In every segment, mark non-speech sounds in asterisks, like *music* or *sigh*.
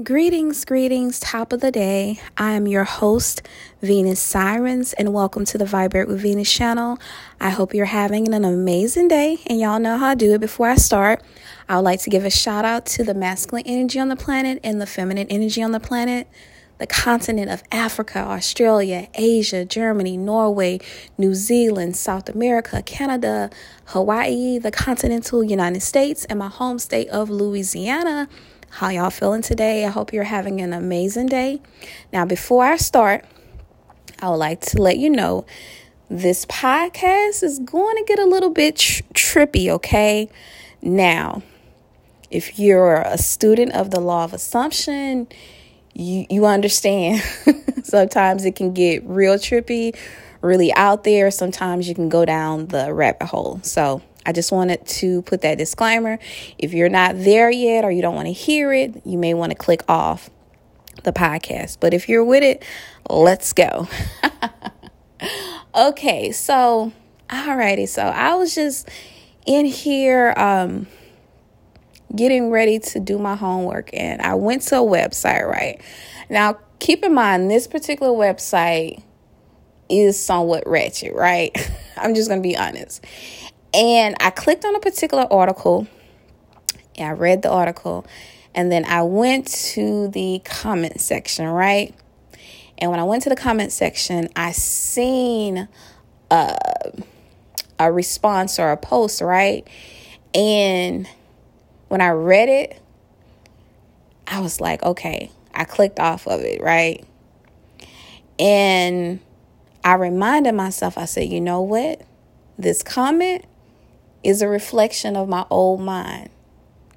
Greetings, greetings, top of the day. I am your host, Venus Sirens, and welcome to the Vibrate with Venus channel. I hope you're having an amazing day, and y'all know how I do it. Before I start, I would like to give a shout out to the masculine energy on the planet and the feminine energy on the planet. The continent of Africa, Australia, Asia, Germany, Norway, New Zealand, South America, Canada, Hawaii, the continental United States, and my home state of Louisiana. How y'all feeling today? I hope you're having an amazing day. Now, before I start, I would like to let you know this podcast is going to get a little bit tr- trippy, okay? Now, if you're a student of the law of assumption, you you understand. *laughs* Sometimes it can get real trippy, really out there. Sometimes you can go down the rabbit hole. So, I just wanted to put that disclaimer. If you're not there yet or you don't want to hear it, you may want to click off the podcast. But if you're with it, let's go. *laughs* okay, so alrighty, so I was just in here um getting ready to do my homework and I went to a website, right? Now keep in mind this particular website is somewhat ratchet, right? *laughs* I'm just gonna be honest. And I clicked on a particular article. I read the article. And then I went to the comment section, right? And when I went to the comment section, I seen a, a response or a post, right? And when I read it, I was like, okay, I clicked off of it, right? And I reminded myself, I said, you know what? This comment is a reflection of my old mind,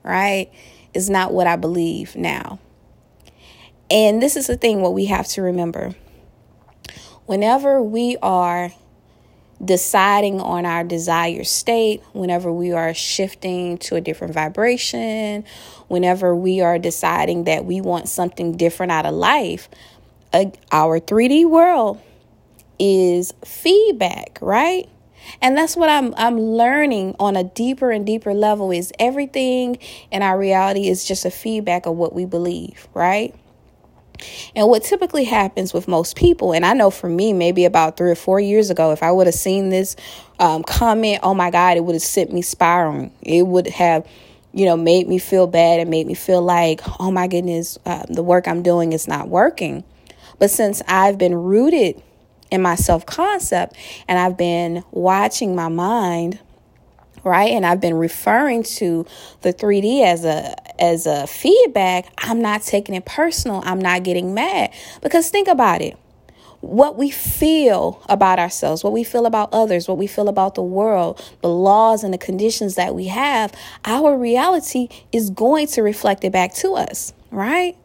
right? Is not what I believe now. And this is the thing what we have to remember. Whenever we are deciding on our desired state, whenever we are shifting to a different vibration, whenever we are deciding that we want something different out of life, uh, our 3D world is feedback, right? And that's what I'm I'm learning on a deeper and deeper level is everything in our reality is just a feedback of what we believe, right? And what typically happens with most people, and I know for me, maybe about three or four years ago, if I would have seen this um, comment, oh my God, it would have sent me spiraling. It would have, you know, made me feel bad and made me feel like, oh my goodness, uh, the work I'm doing is not working. But since I've been rooted in my self concept. And I've been watching my mind right and i've been referring to the 3d as a as a feedback i'm not taking it personal i'm not getting mad because think about it what we feel about ourselves, what we feel about others, what we feel about the world, the laws and the conditions that we have, our reality is going to reflect it back to us, right?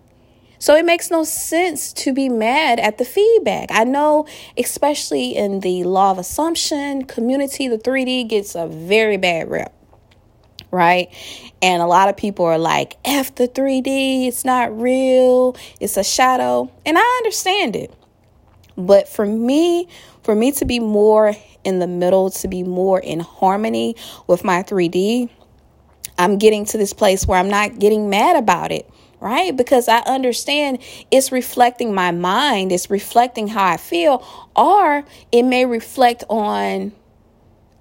So it makes no sense to be mad at the feedback. I know, especially in the law of assumption community, the 3D gets a very bad rep right? And a lot of people are like, F the 3D, it's not real, it's a shadow. And I understand it. But for me, for me to be more in the middle, to be more in harmony with my 3D, I'm getting to this place where I'm not getting mad about it right? Because I understand it's reflecting my mind, it's reflecting how I feel, or it may reflect on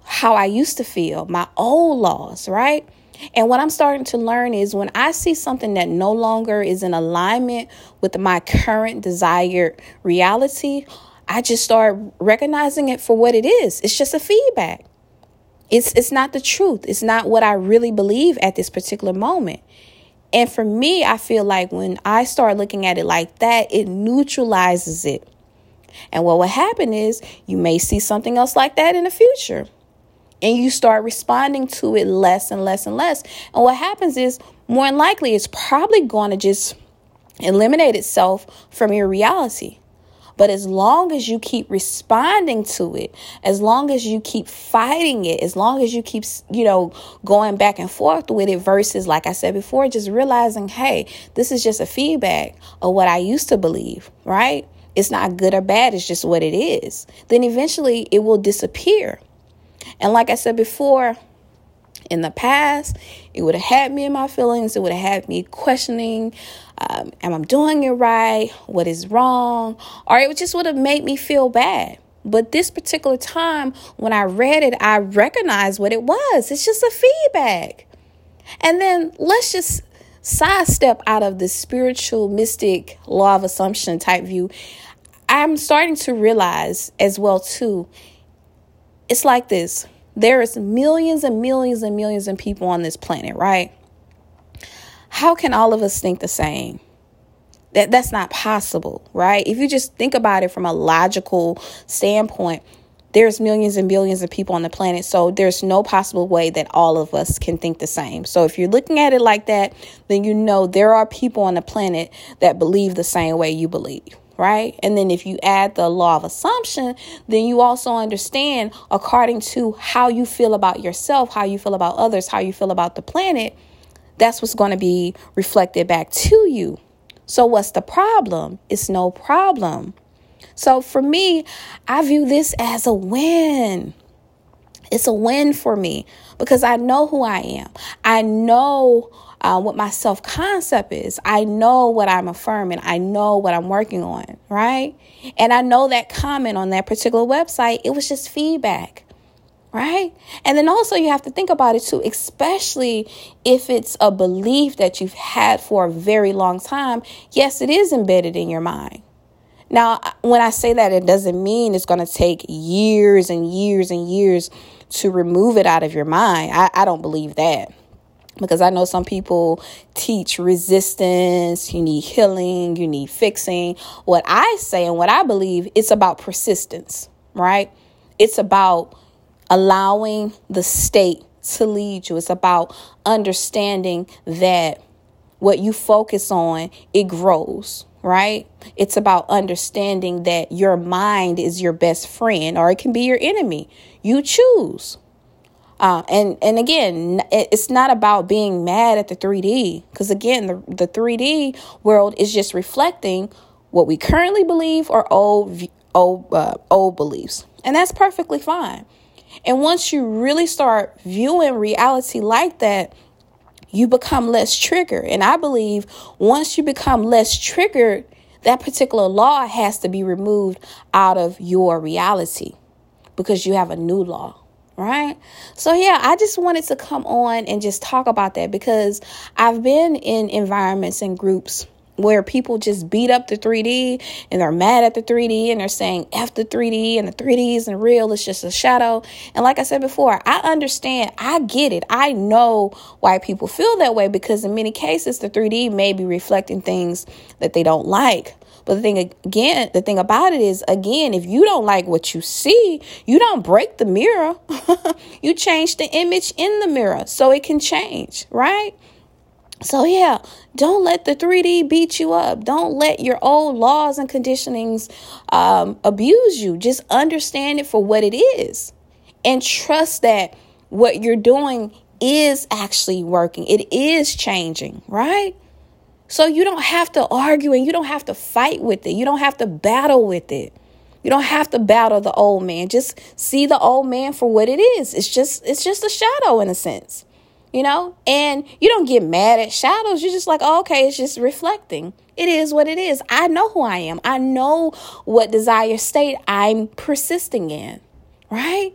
how I used to feel, my old laws, right? And what I'm starting to learn is when I see something that no longer is in alignment with my current desired reality, I just start recognizing it for what it is. It's just a feedback. It's it's not the truth. It's not what I really believe at this particular moment. And for me, I feel like when I start looking at it like that, it neutralizes it. And what will happen is you may see something else like that in the future. And you start responding to it less and less and less. And what happens is, more than likely, it's probably going to just eliminate itself from your reality. But as long as you keep responding to it, as long as you keep fighting it, as long as you keep, you know, going back and forth with it versus, like I said before, just realizing, hey, this is just a feedback of what I used to believe, right? It's not good or bad, it's just what it is. Then eventually it will disappear. And like I said before, in the past, it would have had me in my feelings. It would have had me questioning, um, am I doing it right? What is wrong? Or it just would have made me feel bad. But this particular time, when I read it, I recognized what it was. It's just a feedback. And then let's just sidestep out of the spiritual, mystic, law of assumption type view. I'm starting to realize as well too. It's like this. There is millions and millions and millions of people on this planet, right? How can all of us think the same? That that's not possible, right? If you just think about it from a logical standpoint, there's millions and billions of people on the planet, so there's no possible way that all of us can think the same. So if you're looking at it like that, then you know there are people on the planet that believe the same way you believe right? And then if you add the law of assumption, then you also understand according to how you feel about yourself, how you feel about others, how you feel about the planet, that's what's going to be reflected back to you. So, what's the problem? It's no problem. So, for me, I view this as a win. It's a win for me because I know who I am. I know uh, what my self concept is. I know what I'm affirming. I know what I'm working on, right? And I know that comment on that particular website, it was just feedback right? And then also you have to think about it too, especially if it's a belief that you've had for a very long time. Yes, it is embedded in your mind. Now, when I say that, it doesn't mean it's going to take years and years and years to remove it out of your mind. I, I don't believe that because I know some people teach resistance, you need healing, you need fixing. What I say and what I believe, it's about persistence, right? It's about allowing the state to lead you. It's about understanding that what you focus on, it grows, right? It's about understanding that your mind is your best friend or it can be your enemy. You choose. Uh, and and again, it's not about being mad at the 3D because again, the, the 3D world is just reflecting what we currently believe or old old uh, old beliefs, and that's perfectly fine. And once you really start viewing reality like that, you become less triggered. And I believe once you become less triggered, that particular law has to be removed out of your reality because you have a new law. Right. So, yeah, I just wanted to come on and just talk about that because I've been in environments and groups where people just beat up the 3D and they're mad at the 3D and they're saying F the 3D and the 3D isn't real, it's just a shadow. And like I said before, I understand, I get it. I know why people feel that way because in many cases, the 3D may be reflecting things that they don't like. But the thing again, the thing about it is, again, if you don't like what you see, you don't break the mirror. *laughs* you change the image in the mirror so it can change, right? So, yeah, don't let the 3D beat you up. Don't let your old laws and conditionings um, abuse you. Just understand it for what it is and trust that what you're doing is actually working, it is changing, right? So, you don't have to argue and you don't have to fight with it, you don't have to battle with it. You don't have to battle the old man. Just see the old man for what it is. It's just it's just a shadow in a sense you know? And you don't get mad at shadows. You're just like oh, okay it's just reflecting. It is what it is. I know who i am. I know what desire state i'm persisting in right?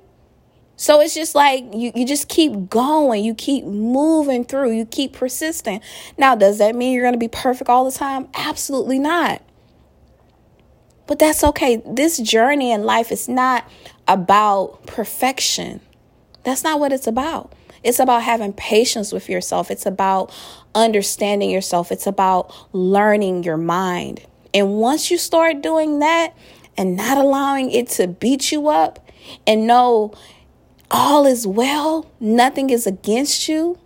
So it's just like you, you just keep going. You keep moving through. You keep persisting. Now does that mean you're going to be perfect all the time? Absolutely not. But that's okay. This journey in life is not about perfection. That's not what it's about it's about having patience with yourself. It's about understanding yourself. It's about learning your mind. And once you start doing that and not allowing it to beat you up and know all is well, nothing is against you,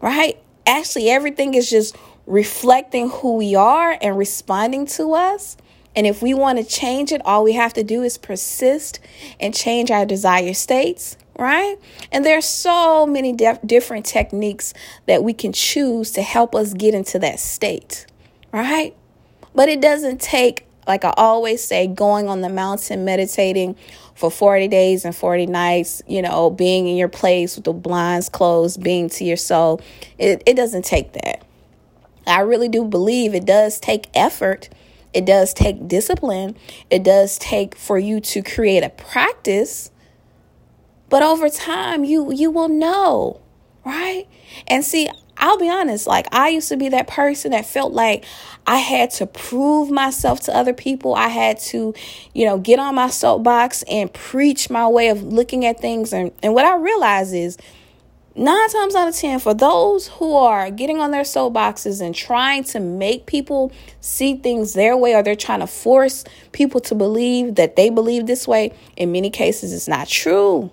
right? Actually, everything is just reflecting who we are and responding to us. And if we want to change it, all we have to do is persist and change our desired states right? And there are so many def- different techniques that we can choose to help us get into that state, right? But it doesn't take like I always say going on the mountain meditating for 40 days and 40 nights, you know, being in your place with the blinds closed, being to your soul. It, it doesn't take that. I really do believe it does take effort. It does take discipline. It does take for you to create a practice. But over time, you you will know, right? And see, I'll be honest, like I used to be that person that felt like I had to prove myself to other people. I had to, you know, get on my soapbox and preach my way of looking at things. And, and what I realize is nine times out of ten, for those who are getting on their soapboxes and trying to make people see things their way, or they're trying to force people to believe that they believe this way, in many cases, it's not true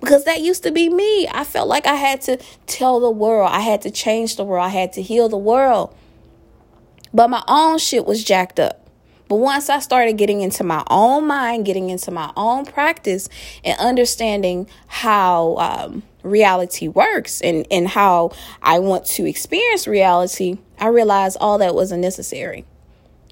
because that used to be me. I felt like I had to tell the world, I had to change the world, I had to heal the world. But my own shit was jacked up. But once I started getting into my own mind, getting into my own practice, and understanding how um, reality works and, and how I want to experience reality, I realized all that wasn't necessary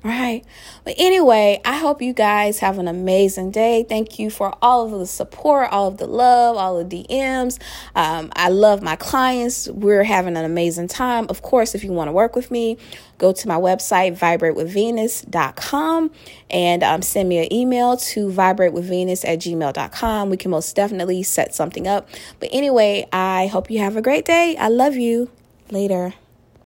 right? But anyway, I hope you guys have an amazing day. Thank you for all of the support, all of the love, all the DMs. Um, I love my clients. We're having an amazing time. Of course, if you want to work with me, go to my website, vibratewithvenus.com, and um, send me an email to vibratewithvenus at gmail.com. We can most definitely set something up. But anyway, I hope you have a great day. I love you. Later.